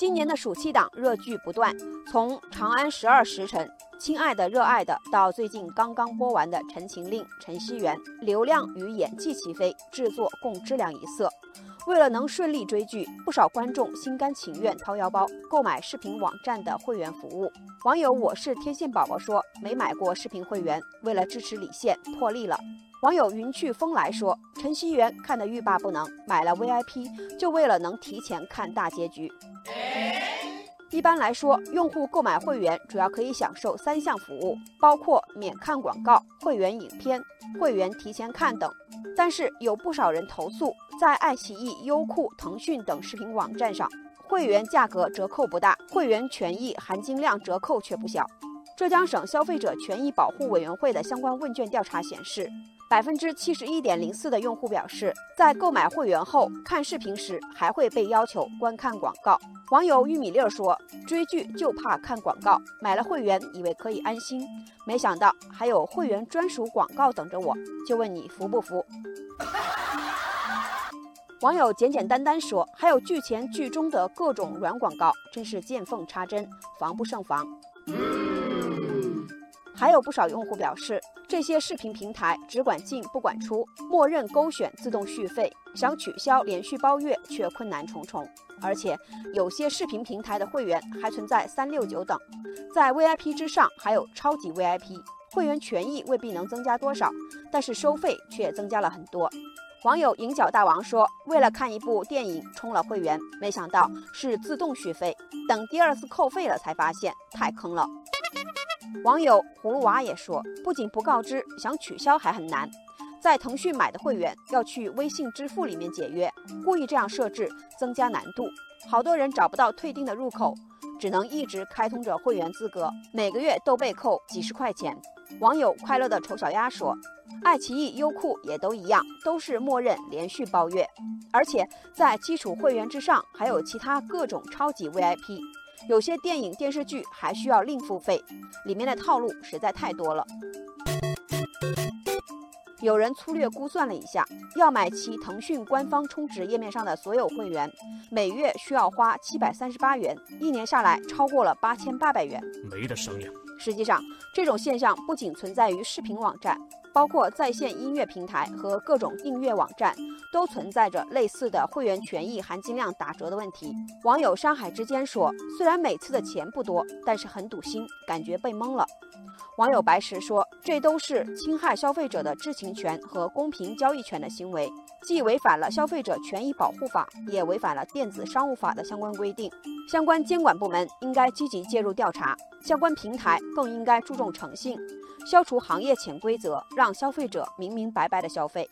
今年的暑期档热剧不断，从《长安十二时辰》《亲爱的热爱的》到最近刚刚播完的《陈情令》《陈希元》，流量与演技齐飞，制作共质量一色。为了能顺利追剧，不少观众心甘情愿掏腰包购买视频网站的会员服务。网友我是天线宝宝说，没买过视频会员，为了支持李现破例了。网友云去风来说，陈希元看得欲罢不能，买了 VIP 就为了能提前看大结局。一般来说，用户购买会员主要可以享受三项服务，包括免看广告、会员影片、会员提前看等。但是有不少人投诉，在爱奇艺、优酷、腾讯等视频网站上，会员价格折扣不大，会员权益含金量折扣却不小。浙江省消费者权益保护委员会的相关问卷调查显示。百分之七十一点零四的用户表示，在购买会员后看视频时还会被要求观看广告。网友玉米粒儿说：“追剧就怕看广告，买了会员以为可以安心，没想到还有会员专属广告等着我，就问你服不服？”网友简简单单说：“还有剧前剧中的各种软广告，真是见缝插针，防不胜防。”还有不少用户表示，这些视频平台只管进不管出，默认勾选自动续费，想取消连续包月却困难重重。而且有些视频平台的会员还存在三六九等，在 VIP 之上还有超级 VIP，会员权益未必能增加多少，但是收费却增加了很多。网友银角大王说，为了看一部电影充了会员，没想到是自动续费，等第二次扣费了才发现太坑了。网友葫芦娃也说，不仅不告知，想取消还很难。在腾讯买的会员要去微信支付里面解约，故意这样设置，增加难度。好多人找不到退订的入口，只能一直开通着会员资格，每个月都被扣几十块钱。网友快乐的丑小鸭说，爱奇艺、优酷也都一样，都是默认连续包月，而且在基础会员之上还有其他各种超级 VIP。有些电影电视剧还需要另付费，里面的套路实在太多了。有人粗略估算了一下，要买其腾讯官方充值页面上的所有会员，每月需要花七百三十八元，一年下来超过了八千八百元，没得商量。实际上，这种现象不仅存在于视频网站。包括在线音乐平台和各种订阅网站，都存在着类似的会员权益含金量打折的问题。网友山海之间说：“虽然每次的钱不多，但是很堵心，感觉被蒙了。”网友白石说：“这都是侵害消费者的知情权和公平交易权的行为，既违反了《消费者权益保护法》，也违反了《电子商务法》的相关规定。相关监管部门应该积极介入调查，相关平台更应该注重诚信。”消除行业潜规则，让消费者明明白白的消费。